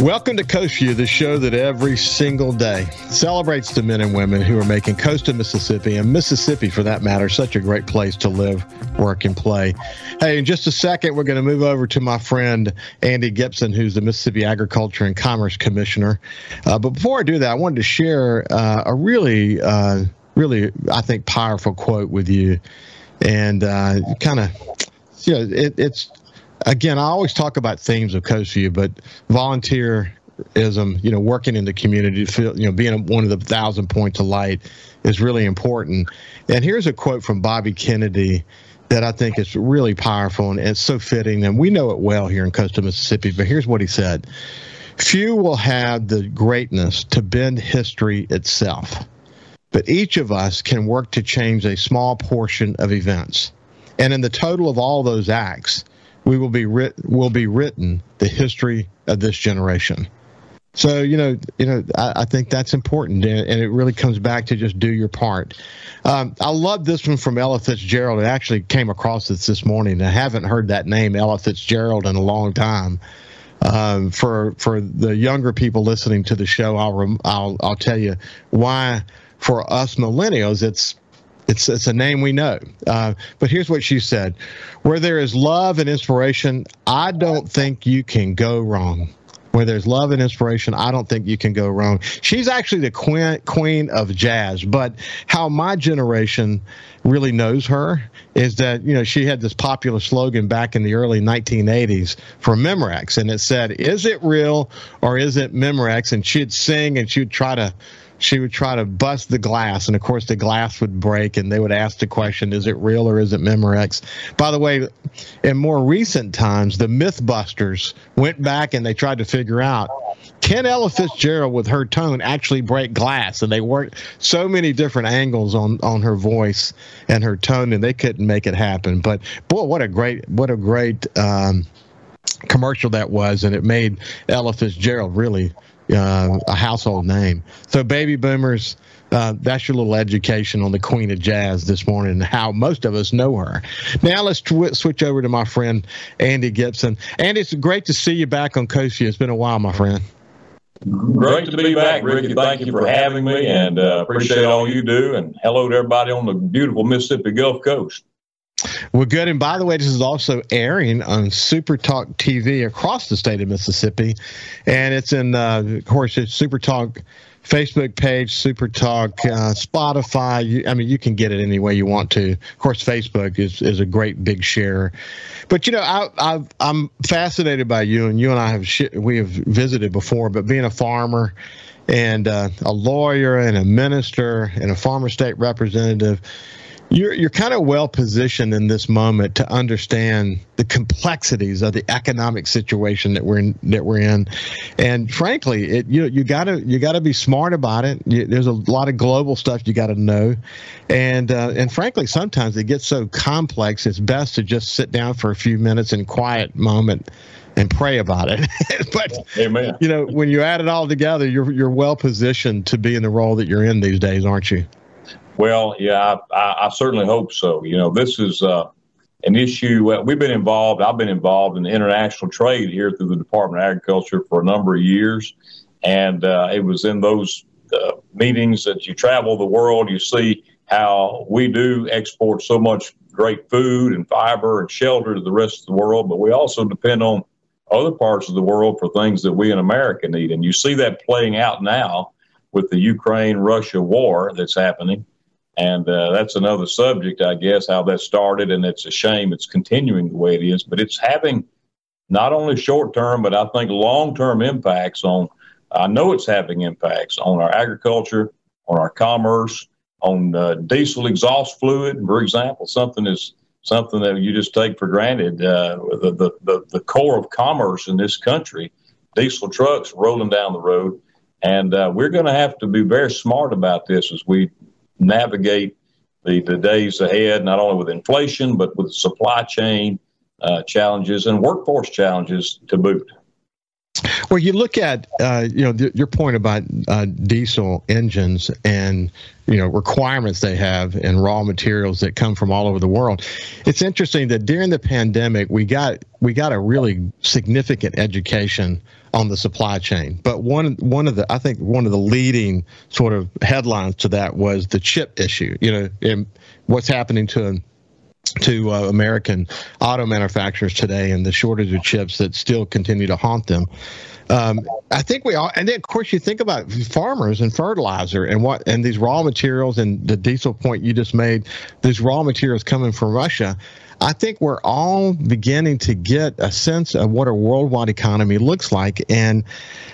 Welcome to Coast View, the show that every single day celebrates the men and women who are making coast of Mississippi and Mississippi, for that matter, such a great place to live, work, and play. Hey, in just a second, we're going to move over to my friend Andy Gipson, who's the Mississippi Agriculture and Commerce Commissioner. Uh, but before I do that, I wanted to share uh, a really, uh, really, I think, powerful quote with you, and uh, kind of, you know, it, it's again, I always talk about themes of Coast View, but volunteerism, you know, working in the community, you know, being one of the thousand points of light is really important. And here's a quote from Bobby Kennedy that I think is really powerful and it's so fitting. And we know it well here in Coastal Mississippi, but here's what he said. Few will have the greatness to bend history itself, but each of us can work to change a small portion of events. And in the total of all those acts, we will be writ- will be written the history of this generation. So you know, you know, I, I think that's important, and, it really comes back to just do your part. Um, I love this one from Ella Fitzgerald. It actually came across this this morning. I haven't heard that name, Ella Fitzgerald, in a long time. Um, for for the younger people listening to the show, I'll I'll I'll tell you why. For us millennials, it's it's it's a name we know. Uh, but here's what she said: Where there is love and inspiration, I don't think you can go wrong. Where there's love and inspiration, I don't think you can go wrong. She's actually the queen queen of jazz. But how my generation really knows her is that you know she had this popular slogan back in the early 1980s for Memorex, and it said, "Is it real or is it Memorex?" And she'd sing and she'd try to she would try to bust the glass, and of course the glass would break, and they would ask the question, "Is it real or is it Memorex?" By the way, in more recent times, the MythBusters went back and they tried to figure out can Ella Fitzgerald with her tone actually break glass, and they worked so many different angles on on her voice and her tone, and they couldn't make it happen. But boy, what a great what a great um, commercial that was, and it made Ella Fitzgerald really uh, a household name. So, baby boomers, uh, that's your little education on the Queen of Jazz this morning and how most of us know her. Now, let's tw- switch over to my friend Andy Gipson. Andy, it's great to see you back on View. It's been a while, my friend. Great to be back, Ricky. Thank you for having me and uh, appreciate all you do. And hello to everybody on the beautiful Mississippi Gulf Coast. Well, good. And by the way, this is also airing on Super Talk TV across the state of Mississippi. And it's in, uh, of course, it's Super Talk Facebook page, Super Talk, uh, Spotify. You, I mean, you can get it any way you want to. Of course, Facebook is, is a great big share. But, you know, I, i am fascinated by you, and you and I have, sh- we have visited before, but being a farmer, and uh, a lawyer and a minister and a farmer state representative you're you're kind of well positioned in this moment to understand the complexities of the economic situation that we're in, that we're in, and frankly, it you you gotta you gotta be smart about it. You, there's a lot of global stuff you got to know, and uh, and frankly, sometimes it gets so complex. It's best to just sit down for a few minutes in quiet moment and pray about it. but Amen. you know, when you add it all together, you're you're well positioned to be in the role that you're in these days, aren't you? Well, yeah, I, I certainly hope so. You know, this is uh, an issue. We've been involved. I've been involved in the international trade here through the Department of Agriculture for a number of years, and uh, it was in those uh, meetings that you travel the world. You see how we do export so much great food and fiber and shelter to the rest of the world, but we also depend on other parts of the world for things that we in America need. And you see that playing out now with the Ukraine Russia war that's happening. And uh, that's another subject, I guess, how that started. And it's a shame it's continuing the way it is, but it's having not only short term, but I think long term impacts on, I know it's having impacts on our agriculture, on our commerce, on uh, diesel exhaust fluid, for example, something is something that you just take for granted. Uh, the, the, the, the, core of commerce in this country, diesel trucks rolling down the road. And uh, we're going to have to be very smart about this as we navigate the, the days ahead, not only with inflation, but with supply chain uh, challenges and workforce challenges to boot. Well, you look at uh, you know th- your point about uh, diesel engines and you know requirements they have and raw materials that come from all over the world. It's interesting that during the pandemic we got we got a really significant education on the supply chain. But one one of the I think one of the leading sort of headlines to that was the chip issue. You know, and what's happening to to uh, American auto manufacturers today and the shortage of chips that still continue to haunt them. Um, I think we all, and then of course you think about farmers and fertilizer and what, and these raw materials and the diesel point you just made, these raw materials coming from Russia. I think we're all beginning to get a sense of what a worldwide economy looks like. And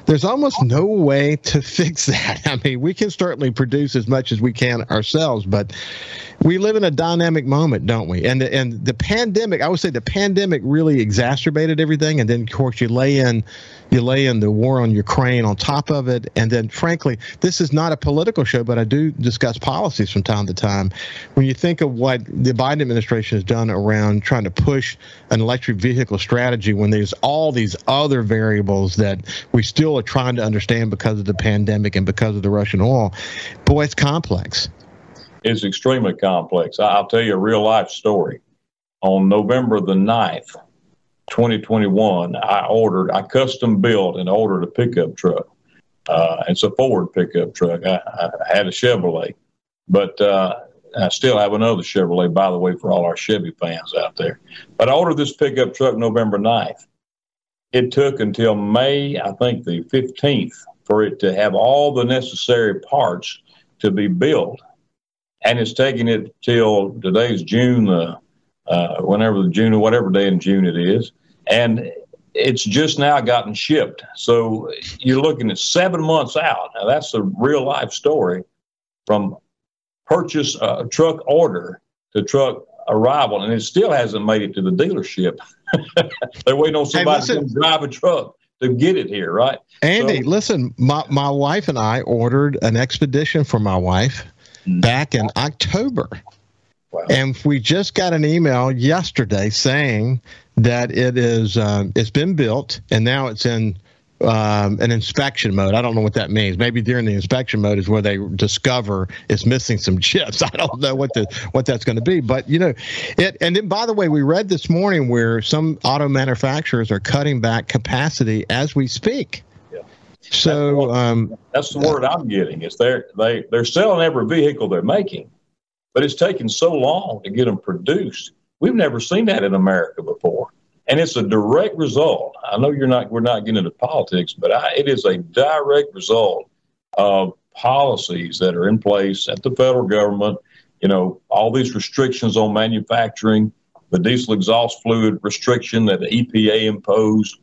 there's almost no way to fix that. I mean, we can certainly produce as much as we can ourselves, but we live in a dynamic moment, don't we? And the, and the pandemic, I would say the pandemic really exacerbated everything. And then, of course, you lay in you lay in the war on Ukraine on top of it. And then, frankly, this is not a political show, but I do discuss policies from time to time. When you think of what the Biden administration has done around trying to push an electric vehicle strategy, when there's all these other variables that we still are trying to understand because of the pandemic and because of the Russian oil, boy, it's complex. It's extremely complex. I'll tell you a real life story. On November the 9th, 2021, I ordered, I custom built and ordered a pickup truck. Uh, it's a Ford pickup truck. I, I had a Chevrolet, but uh, I still have another Chevrolet, by the way, for all our Chevy fans out there. But I ordered this pickup truck November 9th. It took until May, I think the 15th, for it to have all the necessary parts to be built. And it's taking it till today's June, uh, uh, whenever the June or whatever day in June it is and it's just now gotten shipped. So you're looking at seven months out. Now that's a real life story from purchase a uh, truck order to truck arrival, and it still hasn't made it to the dealership. They're waiting on somebody hey, to drive a truck to get it here, right? Andy, so, listen, my, my wife and I ordered an expedition for my wife mm-hmm. back in October. Wow. And we just got an email yesterday saying that it is um, it's been built and now it's in um, an inspection mode. I don't know what that means. Maybe during the inspection mode is where they discover it's missing some chips. I don't know what the what that's going to be. But you know, it. And then by the way, we read this morning where some auto manufacturers are cutting back capacity as we speak. Yeah. So that's, um, that's the word I'm getting. Is they're they they're selling every vehicle they're making, but it's taking so long to get them produced We've never seen that in America before. And it's a direct result. I know you're not, we're not getting into politics, but I, it is a direct result of policies that are in place at the federal government. You know, all these restrictions on manufacturing, the diesel exhaust fluid restriction that the EPA imposed.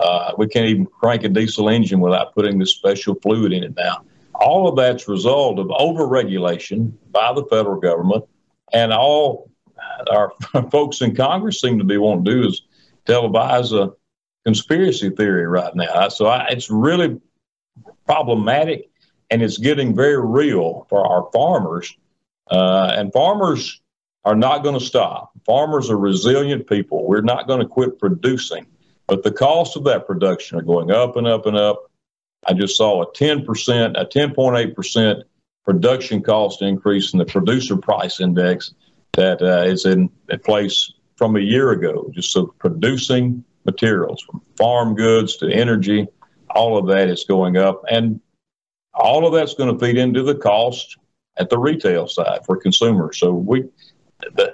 Uh, we can't even crank a diesel engine without putting this special fluid in it now. All of that's a result of overregulation by the federal government and all our folks in Congress seem to be wanting to do is televise a conspiracy theory right now. So I, it's really problematic, and it's getting very real for our farmers. Uh, and farmers are not going to stop. Farmers are resilient people. We're not going to quit producing, but the cost of that production are going up and up and up. I just saw a 10%, a 10.8% production cost increase in the producer price index that uh, is in, in place from a year ago, just so producing materials from farm goods to energy, all of that is going up. And all of that's going to feed into the cost at the retail side for consumers. So we, the,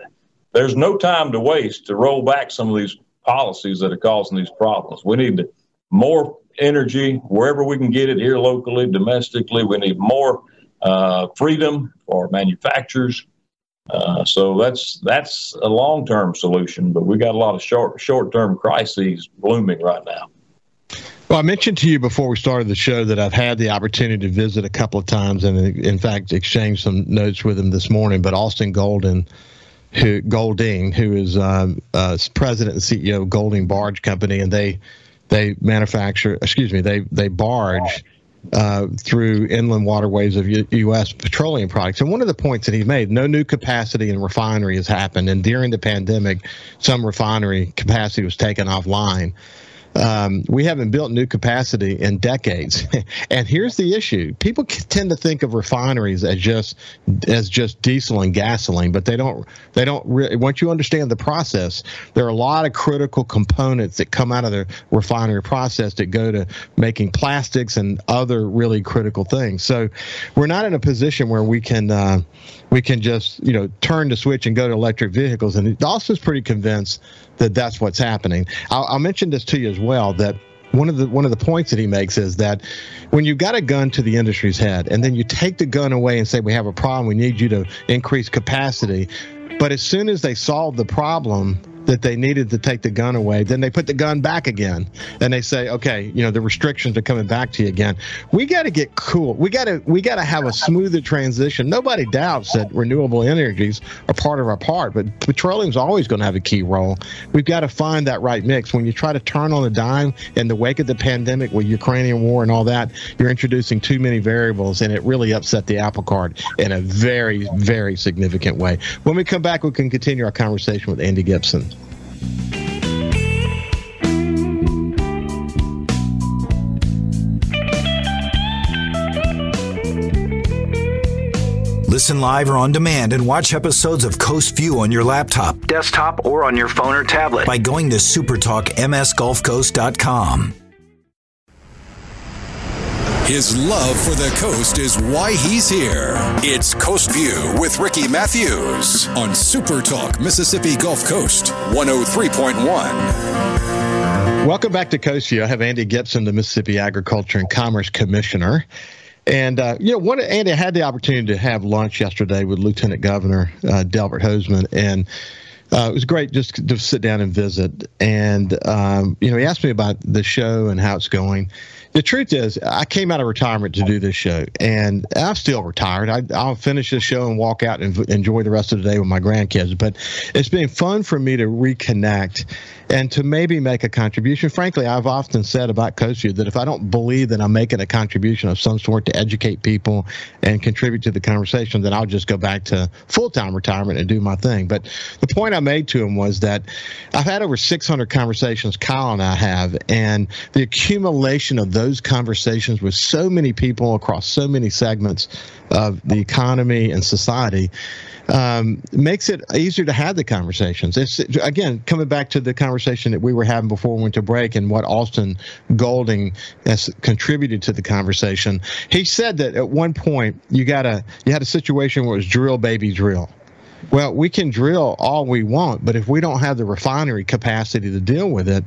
there's no time to waste to roll back some of these policies that are causing these problems. We need more energy wherever we can get it here locally, domestically. We need more uh, freedom for manufacturers. Uh, so that's that's a long term solution, but we got a lot of short short term crises blooming right now. Well, I mentioned to you before we started the show that I've had the opportunity to visit a couple of times, and in fact, exchange some notes with him this morning. But Austin Golden, who Golding, who is um, uh, president and CEO of Golding Barge Company, and they they manufacture, excuse me, they they barge uh, through inland waterways of U- U.S. petroleum products. And one of the points that he made, no new capacity in refinery has happened. And during the pandemic, some refinery capacity was taken offline. Um, we haven't built new capacity in decades, and here's the issue: people tend to think of refineries as just as just diesel and gasoline, but they don't. They don't. Really, once you understand the process, there are a lot of critical components that come out of the refinery process that go to making plastics and other really critical things. So, we're not in a position where we can. Uh, we can just you know turn the switch and go to electric vehicles. And Austin's pretty convinced that that's what's happening. I'll, I'll mention this to you as well that one of the one of the points that he makes is that when you've got a gun to the industry's head and then you take the gun away and say we have a problem. We need you to increase capacity. But as soon as they solve the problem that they needed to take the gun away. Then they put the gun back again, and they say, okay, you know, the restrictions are coming back to you again. We got to get cool. We got to we got to have a smoother transition. Nobody doubts that renewable energies are part of our part, but petroleum is always going to have a key role. We've got to find that right mix. When you try to turn on a dime in the wake of the pandemic with Ukrainian war and all that, you're introducing too many variables, and it really upset the apple cart in a very, very significant way. When we come back, we can continue our conversation with Andy Gipson. Listen live or on demand and watch episodes of Coast View on your laptop, desktop, or on your phone or tablet by going to supertalkmsgulfcoast.com. His love for the coast is why he's here. It's Coast View with Ricky Mathews on Super Talk Mississippi Gulf Coast 103.1. Welcome back to Coast View. I have Andy Gipson, the Mississippi Agriculture and Commerce Commissioner. And uh, you know, Andy I had the opportunity to have lunch yesterday with Lieutenant Governor uh, Delbert Hosemann. and uh, it was great just to sit down and visit. And um, you know, he asked me about the show and how it's going the truth is, I came out of retirement to do this show, and I'm still retired. I, will finish this show and walk out and enjoy the rest of the day with my grandkids. But it's been fun for me to reconnect and to maybe make a contribution. Frankly, I've often said about View that if I don't believe that I'm making a contribution of some sort to educate people and contribute to the conversation, then I'll just go back to full time retirement and do my thing. But the point I made to him was that I've had over 600 conversations, Kyle and I have, and the accumulation of those conversations with so many people across so many segments of the economy and society um, makes it easier to have the conversations. It's again coming back to the conversation that we were having before we went to break and what Austin Golding has contributed to the conversation. He said that at one point you got a you had a situation where it was drill baby drill. Well, we can drill all we want, but if we don't have the refinery capacity to deal with it,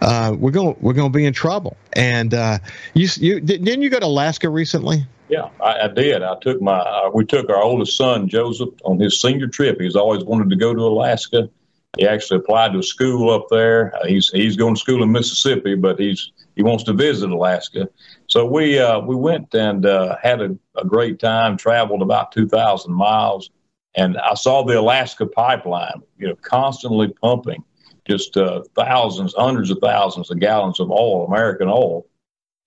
uh, we're going we're going to be in trouble. And uh, you you didn't you go to Alaska recently? Yeah, I, I did. I took my uh, we took our oldest son Joseph on his senior trip. He's always wanted to go to Alaska. He actually applied to a school up there. Uh, he's he's going to school in Mississippi, but he's he wants to visit Alaska. So we uh, we went and uh, had a, a great time. Traveled about two thousand miles, and I saw the Alaska pipeline, you know, constantly pumping just uh, thousands, hundreds of thousands of gallons of oil, American oil,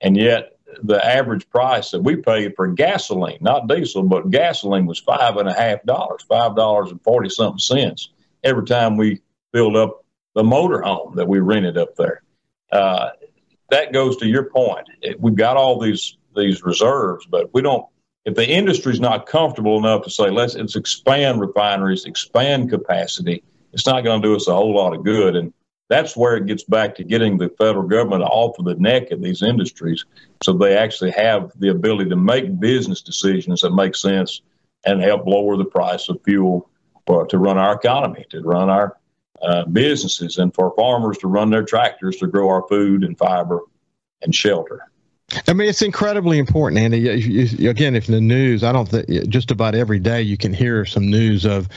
and yet the average price that we paid for gasoline, not diesel, but gasoline was five and a half dollars, five dollars and forty something cents every time we filled up the motor home that we rented up there. Uh, that goes to your point. It, we've got all these these reserves, but we don't. If the industry's not comfortable enough to say let's, let's expand refineries, expand capacity, it's not going to do us a whole lot of good. And that's where it gets back to getting the federal government off of the neck of these industries so they actually have the ability to make business decisions that make sense and help lower the price of fuel for, to run our economy, to run our uh, businesses, and for farmers to run their tractors to grow our food and fiber and shelter. I mean, it's incredibly important, Andy. Again, if the news, I don't think just about every day you can hear some news of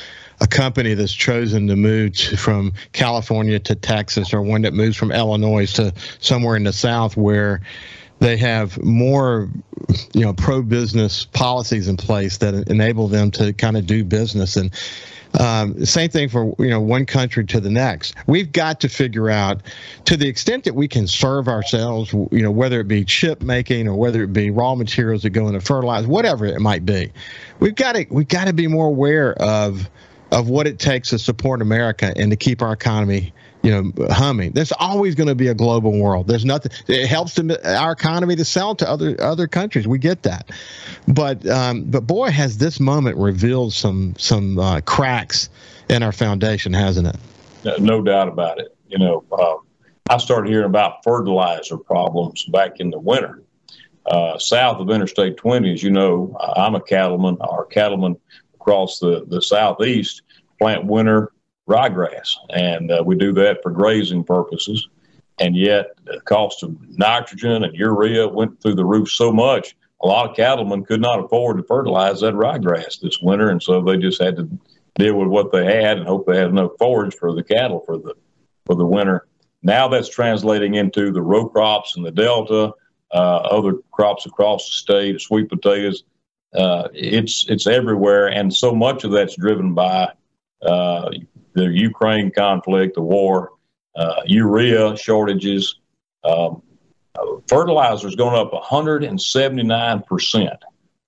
a company that's chosen to move to, from California to Texas or one that moves from Illinois to somewhere in the South where they have more you know pro business policies in place that enable them to kind of do business and Um, same thing for you know one country to the next. We've got to figure out, to the extent that we can serve ourselves, you know, whether it be chip making or whether it be raw materials that go into fertilizer, whatever it might be, we've got to we've got to be more aware of of what it takes to support America and to keep our economy you know humming. There's always going to be a global world. There's nothing it helps to, our economy to sell to other other countries. We get that. But um, but boy has this moment revealed some some uh, cracks in our foundation hasn't it? No doubt about it. You know uh, i started hearing about fertilizer problems back in the winter. Uh, south of interstate 20 as you know i'm a cattleman our cattlemen across the the southeast plant winter ryegrass, and uh, we do that for grazing purposes. And yet, the cost of nitrogen and urea went through the roof so much, a lot of cattlemen could not afford to fertilize that ryegrass this winter, and so they just had to deal with what they had and hope they had enough forage for the cattle for the for the winter. Now that's translating into the row crops in the delta, uh, other crops across the state, sweet potatoes. Uh, it's it's everywhere, and so much of that's driven by uh, the Ukraine conflict, the war, uh, urea shortages. Um, fertilizer's going up 179%,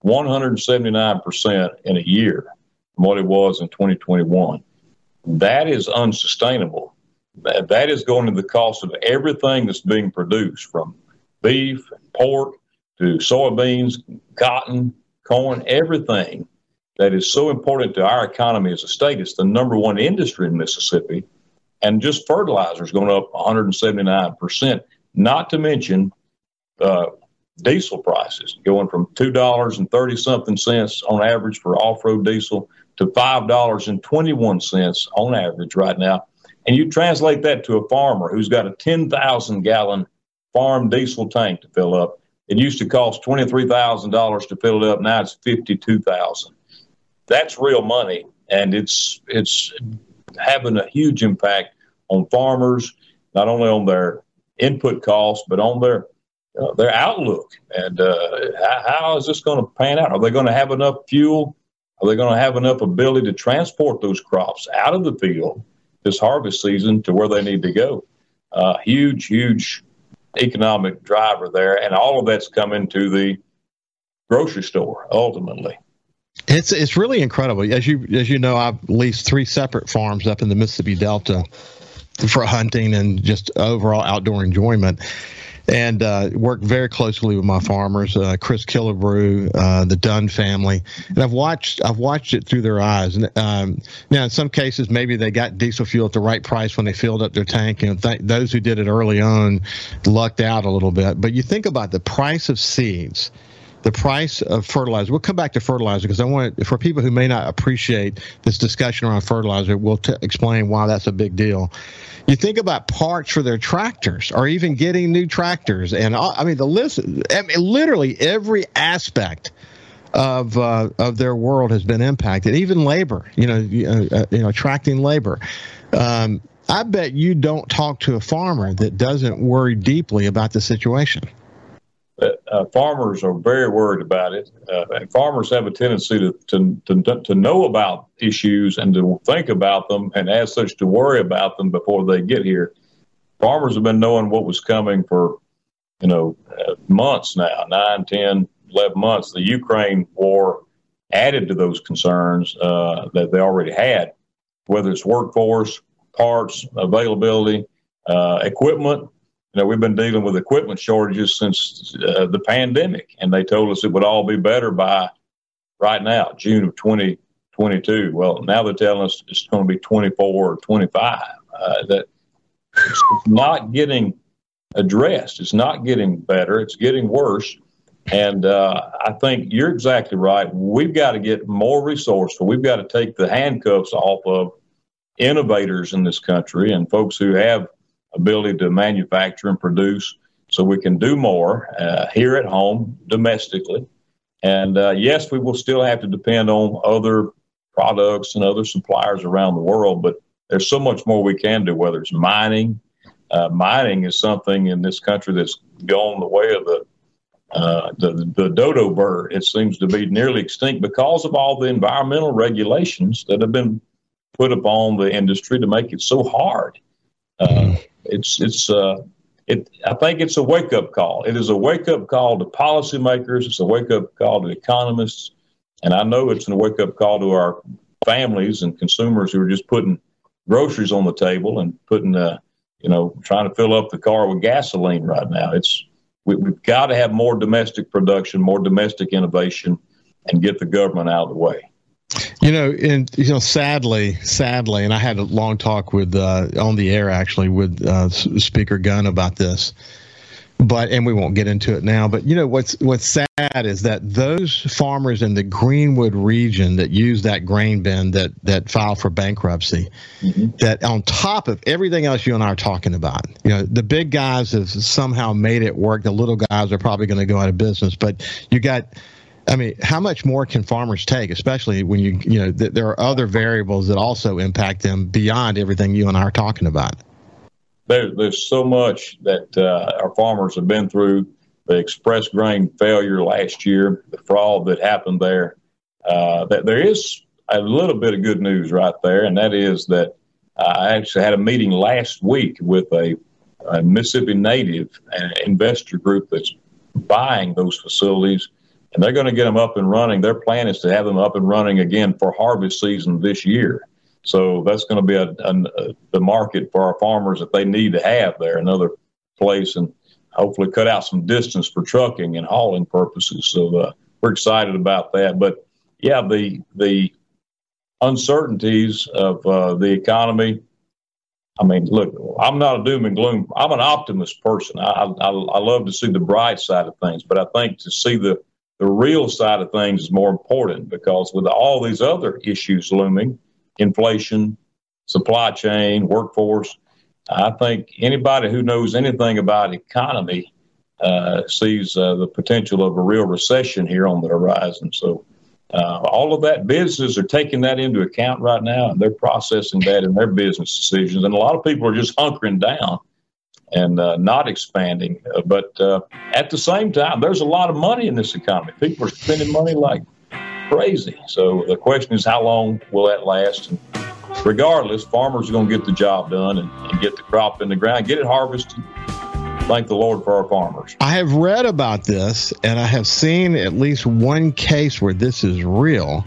179% in a year from what it was in 2021. That is unsustainable. That, that is going to the cost of everything that's being produced from beef, and pork to soybeans, cotton, corn, everything that is so important to our economy as a state. It's the number one industry in Mississippi. And just fertilizer is going up 179%, not to mention uh, diesel prices going from $2.30 something cents on average for off road diesel to $5.21 on average right now. And you translate that to a farmer who's got a 10,000 gallon farm diesel tank to fill up. It used to cost $23,000 to fill it up. Now it's 52,000 that's real money, and it's it's having a huge impact on farmers, not only on their input costs, but on their uh, their outlook. And uh, how, how is this going to pan out? Are they going to have enough fuel? Are they going to have enough ability to transport those crops out of the field this harvest season to where they need to go? Uh, huge, huge economic driver there, and all of that's coming to the grocery store ultimately. It's it's really incredible. As you as you know, I've leased three separate farms up in the Mississippi Delta for hunting and just overall outdoor enjoyment. And uh, work very closely with my farmers, uh, Chris Killebrew, uh, the Dunn family, and I've watched I've watched it through their eyes. And um, now, in some cases, maybe they got diesel fuel at the right price when they filled up their tank. And th- those who did it early on lucked out a little bit. But you think about the price of seeds the price of fertilizer. We'll come back to fertilizer because I want for people who may not appreciate this discussion around fertilizer, we'll t- explain why that's a big deal. You think about parts for their tractors, or even getting new tractors, and I mean the list. I mean, literally every aspect of uh, of their world has been impacted. Even labor, you know, you know, uh, you know attracting labor. Um, I bet you don't talk to a farmer that doesn't worry deeply about the situation uh, farmers are very worried about it, uh, and farmers have a tendency to, to, to to know about issues and to think about them, and as such to worry about them before they get here. Farmers have been knowing what was coming for, you know, uh, months now, nine, ten, eleven months. The Ukraine war added to those concerns uh, that they already had, whether it's workforce, parts, availability, uh, equipment, you know, we've been dealing with equipment shortages since uh, the pandemic, and they told us it would all be better by right now, June of 2022. Well, now they're telling us it's going to be 24 or 25. Uh, that it's not getting addressed. It's not getting better. It's getting worse. And uh, I think you're exactly right. We've got to get more resourceful. We've got to take the handcuffs off of innovators in this country and folks who have ability to manufacture and produce so we can do more uh, here at home domestically. And uh, yes, we will still have to depend on other products and other suppliers around the world, but there's so much more we can do, whether it's mining. Uh, mining is something in this country that's gone the way of the, uh, the, the dodo bird. It seems to be nearly extinct because of all the environmental regulations that have been put upon the industry to make it so hard. Uh, it's it's uh, it. I think it's a wake up call. It is a wake up call to policymakers. It's a wake up call to economists, and I know it's a wake up call to our families and consumers who are just putting groceries on the table and putting, uh, you know, trying to fill up the car with gasoline right now. It's we, we've got to have more domestic production, more domestic innovation, and get the government out of the way. You know, and you know, sadly, sadly, and I had a long talk with uh, on the air actually with uh, Speaker Gunn about this but and we won't get into it now but you know what's what's sad is that those farmers in the greenwood region that use that grain bin that that file for bankruptcy mm-hmm. that on top of everything else you and i are talking about you know the big guys have somehow made it work the little guys are probably going to go out of business but you got I mean, how much more can farmers take, especially when you, you know, th- there are other variables that also impact them beyond everything you and I are talking about? there, there's so much that uh, our farmers have been through. The express grain failure last year, the fraud that happened there. Uh, that there is a little bit of good news right there, and that is that I actually had a meeting last week with a, a Mississippi native investor group that's buying those facilities, and they're going to get them up and running. Their plan is to have them up and running again for harvest season this year. So that's going to be a, a, the market for our farmers that they need to have there, another place, and hopefully cut out some distance for trucking and hauling purposes. So uh, we're excited about that. But yeah, the the uncertainties of uh, the economy. I mean, look, I'm not a doom and gloom. I'm an optimist person. I, I, I love to see the bright side of things, but I think to see the the real side of things is more important because with all these other issues looming, inflation, supply chain, workforce. I think anybody who knows anything about economy uh, sees uh, the potential of a real recession here on the horizon. So, uh, all of that, businesses are taking that into account right now, and they're processing that in their business decisions. And a lot of people are just hunkering down and uh, not expanding. Uh, but uh, at the same time, there's a lot of money in this economy. People are spending money like crazy. So the question is, how long will that last? And regardless, farmers are going to get the job done and, and get the crop in the ground, get it harvested. Thank the Lord for our farmers. I have read about this, and I have seen at least one case where this is real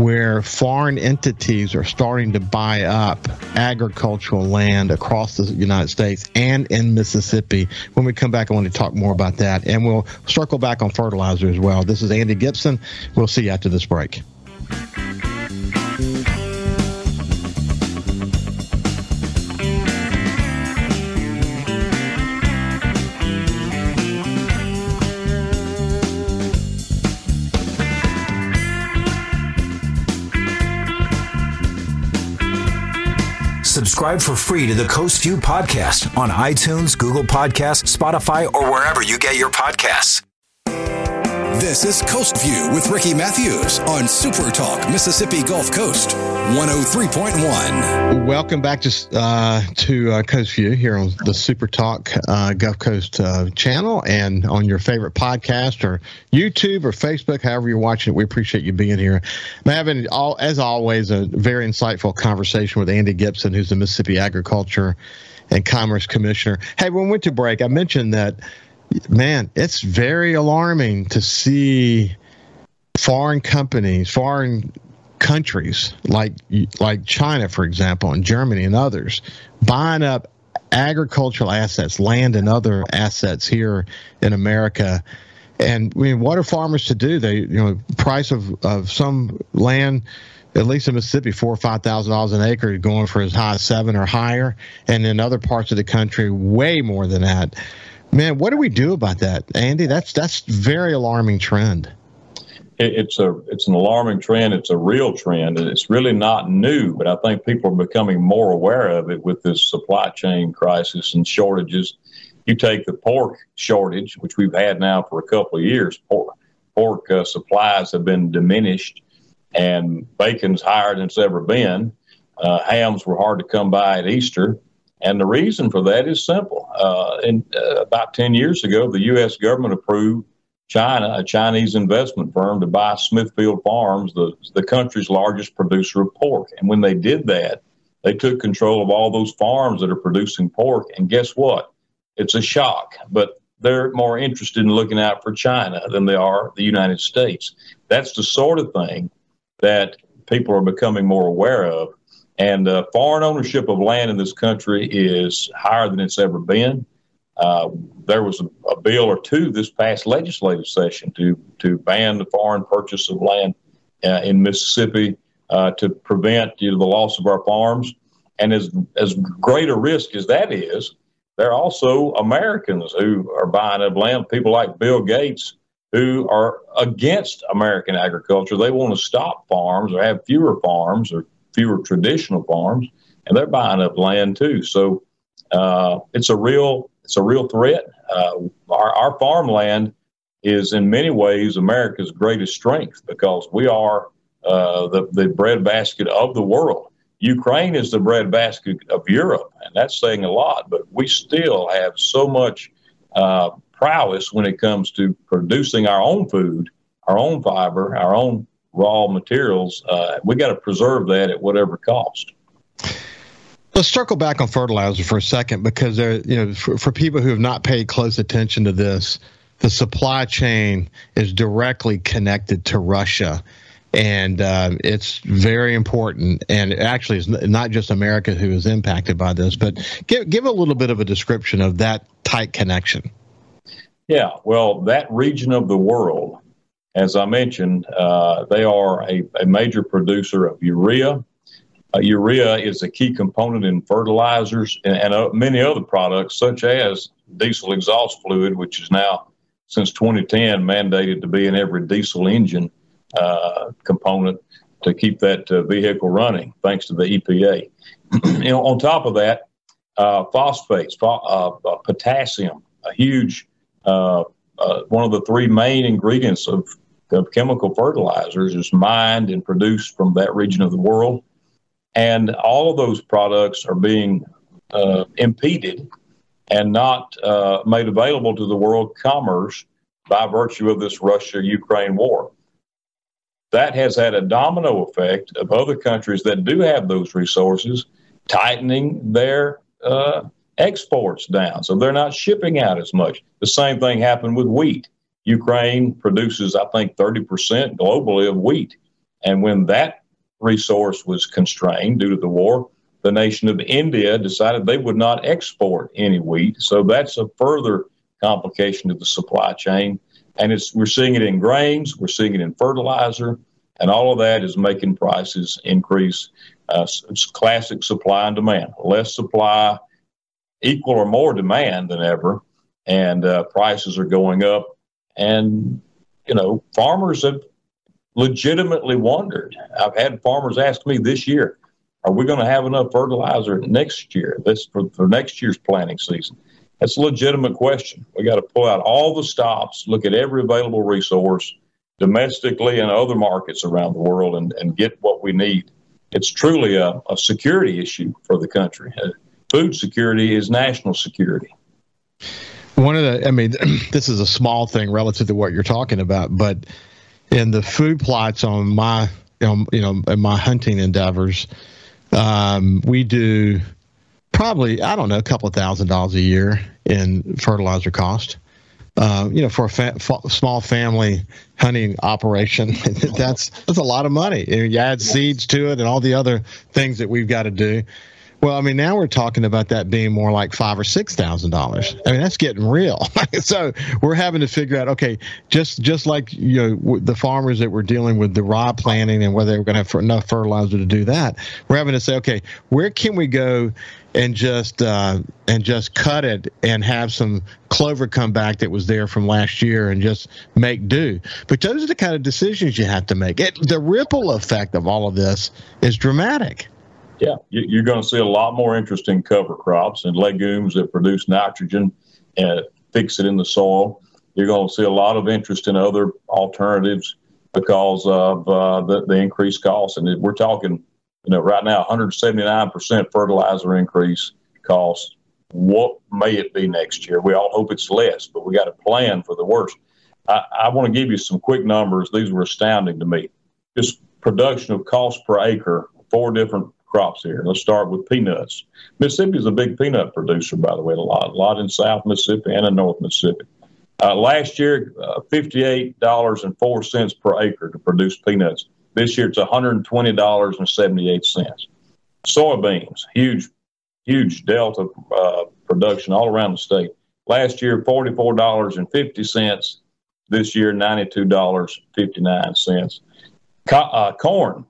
where foreign entities are starting to buy up agricultural land across the United States and in Mississippi. When we come back, I want to talk more about that. And we'll circle back on fertilizer as well. This is Andy Gipson. We'll see you after this break. Subscribe for free to the Coast View podcast on iTunes, Google Podcasts, Spotify, or wherever you get your podcasts. This is Coast View with Ricky Mathews on Super Talk Mississippi Gulf Coast 103.1. Welcome back to uh, to uh, Coast View here on the Super Talk uh, Gulf Coast uh, channel and on your favorite podcast or YouTube or Facebook, however you're watching it. We appreciate you being here. I'm having, all, as always, a very insightful conversation with Andy Gipson, who's the Mississippi Agriculture and Commerce Commissioner. Hey, when we went to break, I mentioned that man, it's very alarming to see foreign companies, foreign countries like like China, for example, and Germany and others buying up agricultural assets, land and other assets here in America. And I mean, what are farmers to do? They, you know, price of, of some land, at least in Mississippi, four or five thousand dollars an acre, going for as high as seven or higher, and in other parts of the country, way more than that. Man, what do we do about that, Andy? That's that's very alarming trend. it's a it's an alarming trend. It's a real trend, and it's really not new. But I think people are becoming more aware of it with this supply chain crisis and shortages. You take the pork shortage, which we've had now for a couple of years. Pork pork uh, supplies have been diminished, and bacon's higher than it's ever been. Uh, hams were hard to come by at Easter and the reason for that is simple. Uh, and uh, about 10 years ago, the U.S. government approved China, a Chinese investment firm, to buy Smithfield Farms, the, the country's largest producer of pork. And when they did that, they took control of all those farms that are producing pork. And guess what? It's a shock, but they're more interested in looking out for China than they are the United States. That's the sort of thing that people are becoming more aware of. And uh, foreign ownership of land in this country is higher than it's ever been. Uh, there was a, a, bill or two this past legislative session to to ban the foreign purchase of land uh, in Mississippi uh, to prevent you know, the loss of our farms. And as as great a risk as that is, there are also Americans who are buying up land. People like Bill Gates who are against American agriculture. They want to stop farms or have fewer farms or fewer traditional farms, and they're buying up land too. So uh, it's a real it's a real threat. Uh, our, our farmland is in many ways America's greatest strength because we are uh, the, the breadbasket of the world. Ukraine is the breadbasket of Europe, and that's saying a lot, but we still have so much uh, prowess when it comes to producing our own food, our own fiber, our own raw materials. Uh, we got to preserve that at whatever cost. Let's circle back on fertilizer for a second because there, you know, for, for people who have not paid close attention to this, the supply chain is directly connected to Russia, and uh, it's very important. And actually, it's not just America who is impacted by this, but give give a little bit of a description of that tight connection. Yeah, well, that region of the world, as I mentioned, uh, they are a, a major producer of urea uh, urea is a key component in fertilizers and, and uh, many other products, such as diesel exhaust fluid, which is now, since 2010, mandated to be in every diesel engine uh, component to keep that uh, vehicle running, thanks to the EPA. you know, on top of that, uh, phosphates, uh, potassium, a huge one of the three main ingredients of, of chemical fertilizers is mined and produced from that region of the world. And all of those products are being uh, impeded and not uh, made available to the world commerce by virtue of this Russia Ukraine war. That has had a domino effect of other countries that do have those resources tightening their uh, exports down. So they're not shipping out as much. The same thing happened with wheat. Ukraine produces, I think, 30% globally of wheat. And when that resource was constrained due to the war, the nation of India decided they would not export any wheat. So that's a further complication to the supply chain. And it's we're seeing it in grains, we're seeing it in fertilizer, and all of that is making prices increase. Uh, it's classic supply and demand. Less supply, equal or more demand than ever, and uh, prices are going up. And you know, farmers have legitimately wondered. I've had farmers ask me this year, are we going to have enough fertilizer next year, this for, for next year's planting season? That's a legitimate question. We got to pull out all the stops, look at every available resource domestically and other markets around the world and, and get what we need. It's truly a, a security issue for the country. Uh, food security is national security. One of the, I mean, this is a small thing relative to what you're talking about, but in the food plots on my you know, you know in my hunting endeavors, um, we do probably I don't know a couple of thousand dollars a year in fertilizer cost. Uh, you know, for a fa- f- small family hunting operation, that's that's a lot of money. You add seeds to it and all the other things that we've got to do. Well, I mean, now we're talking about that being more like five or six thousand dollars. I mean, that's getting real. so we're having to figure out, okay, just just like you know the farmers that were dealing with the rod planting and whether they were going to have enough fertilizer to do that, we're having to say, okay, where can we go and just uh, and just cut it and have some clover come back that was there from last year and just make do. But those are the kind of decisions you have to make. It, the ripple effect of all of this is dramatic. Yeah, you're going to see a lot more interest in cover crops and legumes that produce nitrogen and fix it in the soil. You're going to see a lot of interest in other alternatives because of uh, the, the increased costs. And we're talking, you know, right now, 179% fertilizer increase cost. What may it be next year? We all hope it's less, but we got to plan for the worst. I, I want to give you some quick numbers. These were astounding to me. Just production of cost per acre, four different crops here. Let's start with peanuts. Mississippi is a big peanut producer, by the way, a lot, a lot in South Mississippi and in North Mississippi. Uh, last year, uh, $58.04 per acre to produce peanuts. This year, it's $120.78. Soybeans, huge, huge delta uh, production all around the state. Last year, $44.50. This year, $92.59. Co- uh, corn,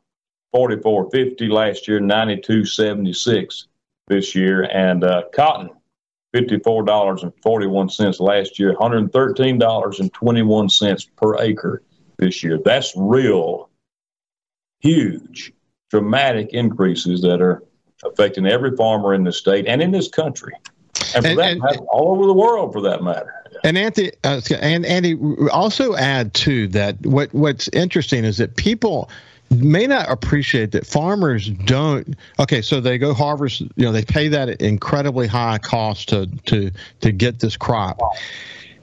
44.50 last year, 92.76 this year, and uh, cotton, $54.41 last year, $113.21 per acre this year. That's real huge, dramatic increases that are affecting every farmer in the state and in this country. And, and, and matter, all over the world, for that matter. And Anthony, uh, and Andy, also add too that what what's interesting is that people may not appreciate that farmers don't okay so they go harvest you know they pay that incredibly high cost to to to get this crop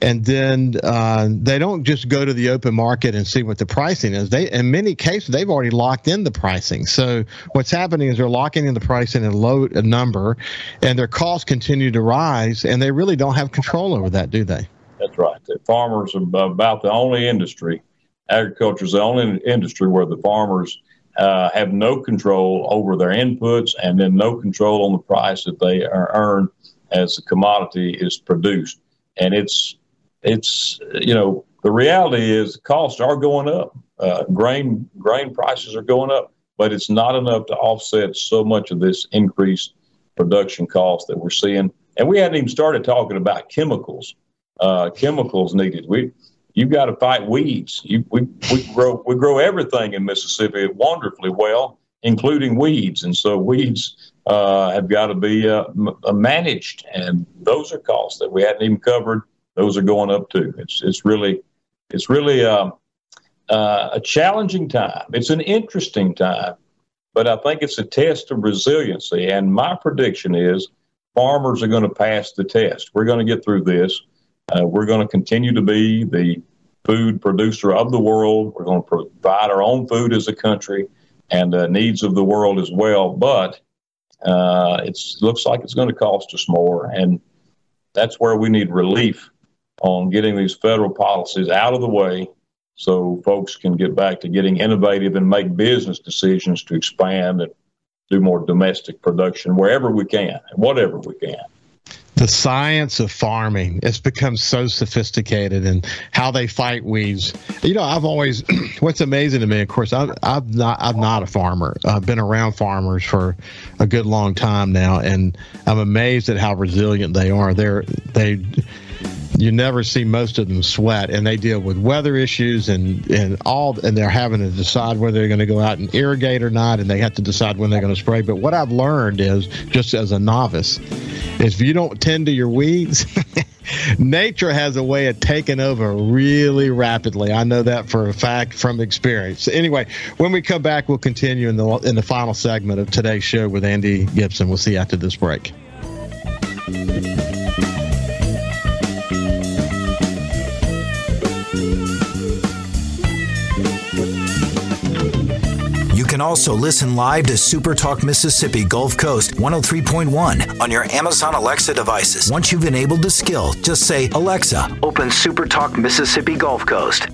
and then uh, they don't just go to the open market and see what the pricing is. They, in many cases, they've already locked in the pricing. So what's happening is they're locking in the pricing at a low a number, and their costs continue to rise, and they really don't have control over that, do they? That's right. The farmers are about the only industry agriculture is the only industry where the farmers uh, have no control over their inputs and then no control on the price that they earn as the commodity is produced. And it's it's you know the reality is the costs are going up. Uh, grain grain prices are going up, but it's not enough to offset so much of this increased production cost that we're seeing. And we hadn't even started talking about chemicals. Uh, chemicals needed. We you've got to fight weeds. You, we, we grow we grow everything in Mississippi wonderfully well, including weeds, and so weeds uh, have got to be uh, m- uh, managed, and those are costs that we hadn't even covered. Those are going up too. It's it's really it's really um, uh, a challenging time. It's an interesting time, but I think it's a test of resiliency. And my prediction is farmers are going to pass the test. We're going to get through this. Uh, we're going to continue to be the food producer of the world. We're going to provide our own food as a country and the needs of the world as well. But uh, it looks like it's going to cost us more. And that's where we need relief on getting these federal policies out of the way so folks can get back to getting innovative and make business decisions to expand and do more domestic production wherever we can whatever we can the science of farming it's become so sophisticated and how they fight weeds. You know i've always what's amazing to me of course i'm, I'm not i'm not a farmer. I've been around farmers for a good long time now and i'm amazed at how resilient they are. They're they you never see most of them sweat and they deal with weather issues and and all and they're having to decide whether they're going to go out and irrigate or not and they have to decide when they're going to spray. But what i've learned is just as a novice is if you don't tend to your weeds nature has a way of taking over really rapidly. I know that for a fact from experience. Anyway when we come back we'll continue in the in the final segment of today's show with Andy Gipson. We'll see you after this break can also listen live to Super Talk Mississippi Gulf Coast 103.1 on your Amazon Alexa devices. Once you've enabled the skill, just say, Alexa, open Super Talk Mississippi Gulf Coast.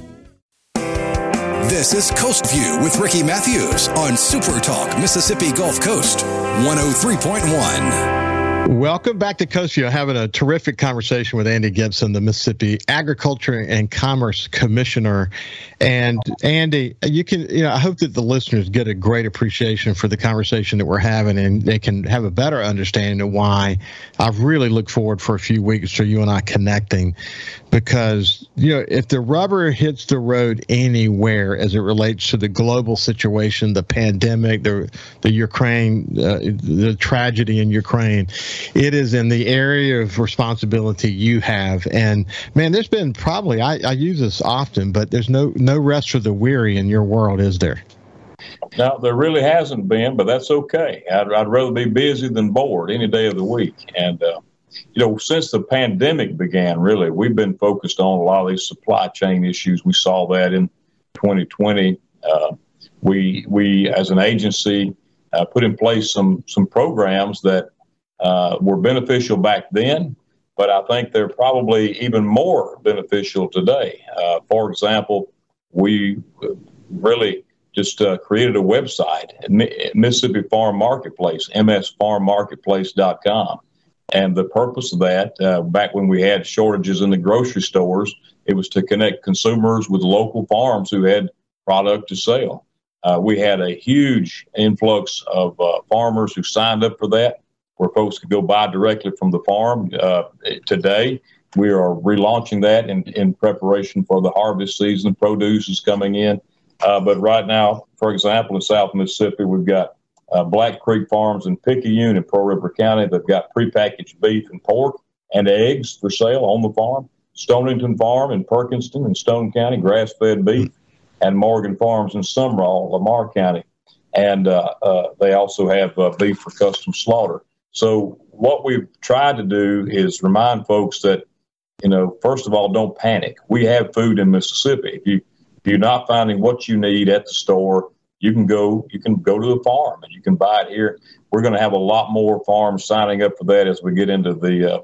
This is Coast View with Ricky Mathews on Super Talk Mississippi Gulf Coast 103.1. Welcome back to Coast. Having a terrific conversation with Andy Gipson, the Mississippi Agriculture and Commerce Commissioner. And Andy, you can, you know, I hope that the listeners get a great appreciation for the conversation that we're having and they can have a better understanding of why I've really looked forward for a few weeks to you and I connecting because, you know, if the rubber hits the road anywhere as it relates to the global situation, the pandemic, the, the Ukraine, uh, the tragedy in Ukraine, it is in the area of responsibility you have. And man, there's been probably I, I use this often, but there's no no rest for the weary in your world, is there? No, there really hasn't been, but that's okay. I'd, I'd rather be busy than bored any day of the week. And uh, you know, since the pandemic began, really, we've been focused on a lot of these supply chain issues. We saw that in 2020. Uh, we we as an agency uh, put in place some some programs that uh, were beneficial back then, but I think they're probably even more beneficial today. Uh, for example, we really just uh, created a website, Mississippi Farm Marketplace, msfarmmarketplace.com. And the purpose of that, uh, back when we had shortages in the grocery stores, it was to connect consumers with local farms who had product to sell. Uh, we had a huge influx of uh, farmers who signed up for that, where folks could go buy directly from the farm. Uh, today, we are relaunching that in, in preparation for the harvest season. Produce is coming in. Uh, but right now, for example, in South Mississippi, we've got uh, Black Creek Farms in Picayune in Pearl River County. They've got prepackaged beef and pork and eggs for sale on the farm. Stonington Farm in Perkinston and Stone County, grass fed beef and Morgan Farms in Sumrall, Lamar County. And uh, uh, they also have uh, beef for custom slaughter. So, what we've tried to do is remind folks that, you know, first of all, don't panic. We have food in Mississippi. If, you, if you're not finding what you need at the store, you can go you can go to the farm and you can buy it here. We're going to have a lot more farms signing up for that as we get into the, uh,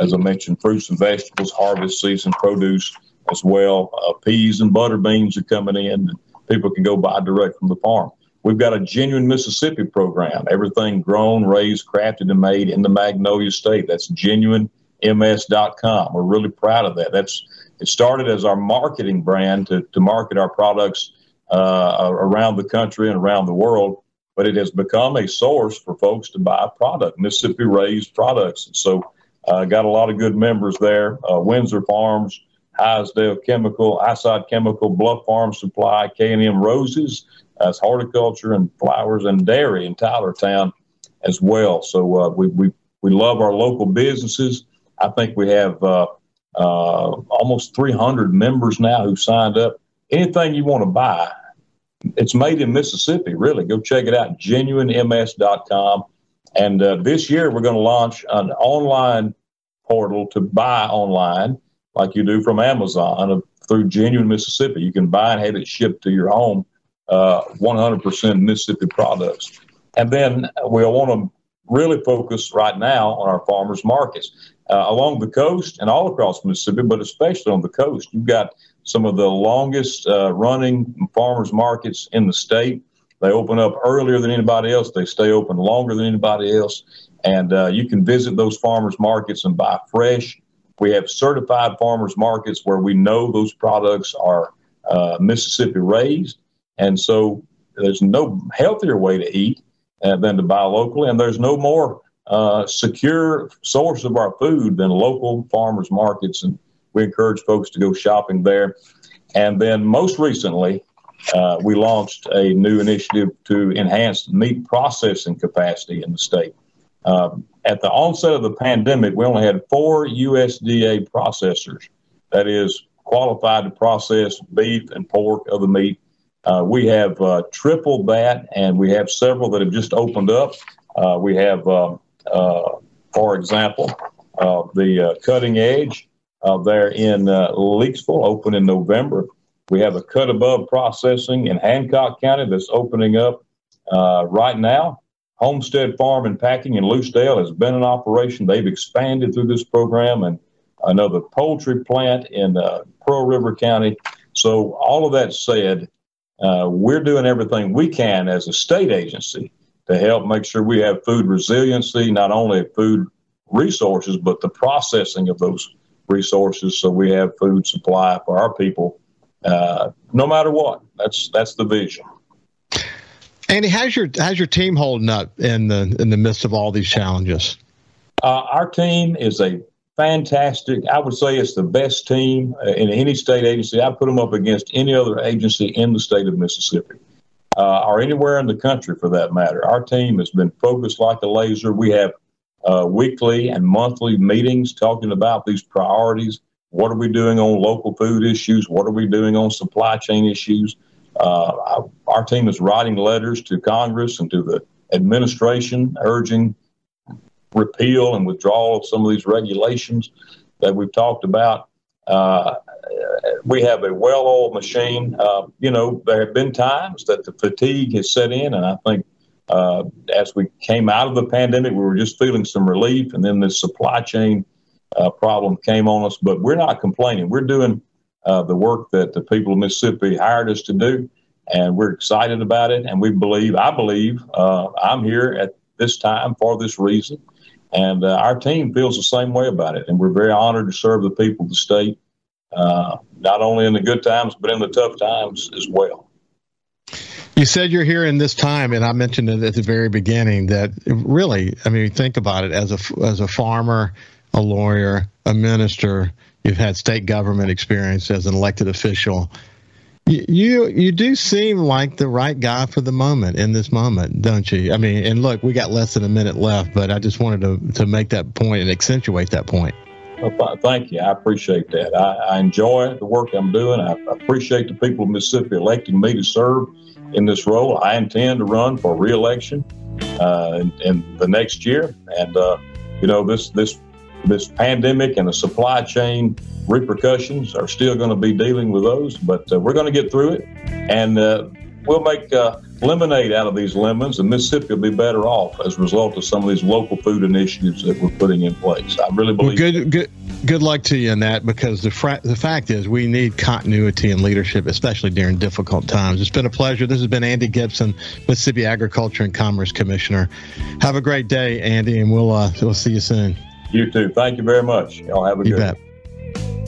as I mentioned, fruits and vegetables harvest season, produce as well. Uh, peas and butter beans are coming in. People can go buy direct from the farm. We've got a genuine Mississippi program. Everything grown, raised, crafted, and made in the Magnolia State. That's genuinems.com. We're really proud of that. That's it started as our marketing brand to, to market our products uh, around the country and around the world, but it has become a source for folks to buy product, Mississippi raised products. And so, uh, got a lot of good members there. Uh, Windsor Farms, Highsdale Chemical, Eyesight Chemical, Bluff Farm Supply, K&M Roses, as horticulture and flowers and dairy in Tylertown as well. So uh, we, we, we love our local businesses. I think we have uh, uh, almost 300 members now who signed up. Anything you want to buy, it's made in Mississippi, really. Go check it out, genuinems.com. And uh, this year, we're going to launch an online portal to buy online like you do from Amazon through Genuine Mississippi. You can buy and have it shipped to your home, uh, 100% Mississippi products. And then we want to really focus right now on our farmers markets uh, along the coast and all across Mississippi, but especially on the coast. You've got some of the longest uh, running farmers markets in the state. They open up earlier than anybody else. They stay open longer than anybody else. And uh, you can visit those farmers markets and buy fresh, we have certified farmers markets where we know those products are uh, Mississippi raised. And so there's no healthier way to eat uh, than to buy locally. And there's no more uh, secure source of our food than local farmers markets. And we encourage folks to go shopping there. And then most recently, uh, we launched a new initiative to enhance meat processing capacity in the state. Um, at the onset of the pandemic, we only had four USDA processors, that is, qualified to process beef and pork, other meat. Uh, we have uh, tripled that, and we have several that have just opened up. Uh, we have, um, uh, for example, uh, the cutting edge there in Leakesville, open in November. We have a cut above processing in Hancock County that's opening up right now. Homestead Farm and Packing in Lucedale has been in operation. They've expanded through this program, and another poultry plant in uh, Pearl River County. So, all of that said, uh, we're doing everything we can as a state agency to help make sure we have food resiliency, not only food resources, but the processing of those resources so we have food supply for our people uh, no matter what. That's, that's the vision. Andy, how's your how's your team holding up in the in the midst of all these challenges? Uh, our team is a fantastic. I would say it's the best team uh, in any state agency. I put them up against any other agency in the state of Mississippi, uh, or anywhere in the country for that matter. Our team has been focused like a laser. We have uh, weekly and monthly meetings talking about these priorities. What are we doing on local food issues? What are we doing on supply chain issues? Uh, our team is writing letters to Congress and to the administration urging repeal and withdrawal of some of these regulations that we've talked about. Uh, we have a well-oiled machine. Uh, you know, there have been times that the fatigue has set in, and I think uh, as we came out of the pandemic, we were just feeling some relief, and then this supply chain uh, problem came on us. But we're not complaining. We're doing uh, the work that the people of Mississippi hired us to do, and we're excited about it. And we believe, I believe, uh, I'm here at this time for this reason. And uh, our team feels the same way about it. And we're very honored to serve the people of the state, uh, not only in the good times, but in the tough times as well. You said you're here in this time, and I mentioned it at the very beginning that really, I mean, think about it as a as a farmer, a lawyer, a minister. You've had state government experience as an elected official. You you do seem like the right guy for the moment in this moment, don't you? I mean, and look, we got less than a minute left, but I just wanted to to make that point and accentuate that point. Well, thank you. I appreciate that. I, I enjoy the work I'm doing. I appreciate the people of Mississippi electing me to serve in this role. I intend to run for reelection uh, in, in the next year, and uh, you know this this this pandemic and the supply chain repercussions are still going to be dealing with those, but uh, we're going to get through it, and uh, we'll make uh, lemonade out of these lemons, and Mississippi will be better off as a result of some of these local food initiatives that we're putting in place. I really believe. Well, good, good, good luck to you in that because the fra- the fact is we need continuity and leadership, especially during difficult times. It's been a pleasure. This has been Andy Gipson, Mississippi Agriculture and Commerce Commissioner. Have a great day, Andy, and we'll uh, we'll see you soon. You too. Thank you very much. Y'all have a you good bet.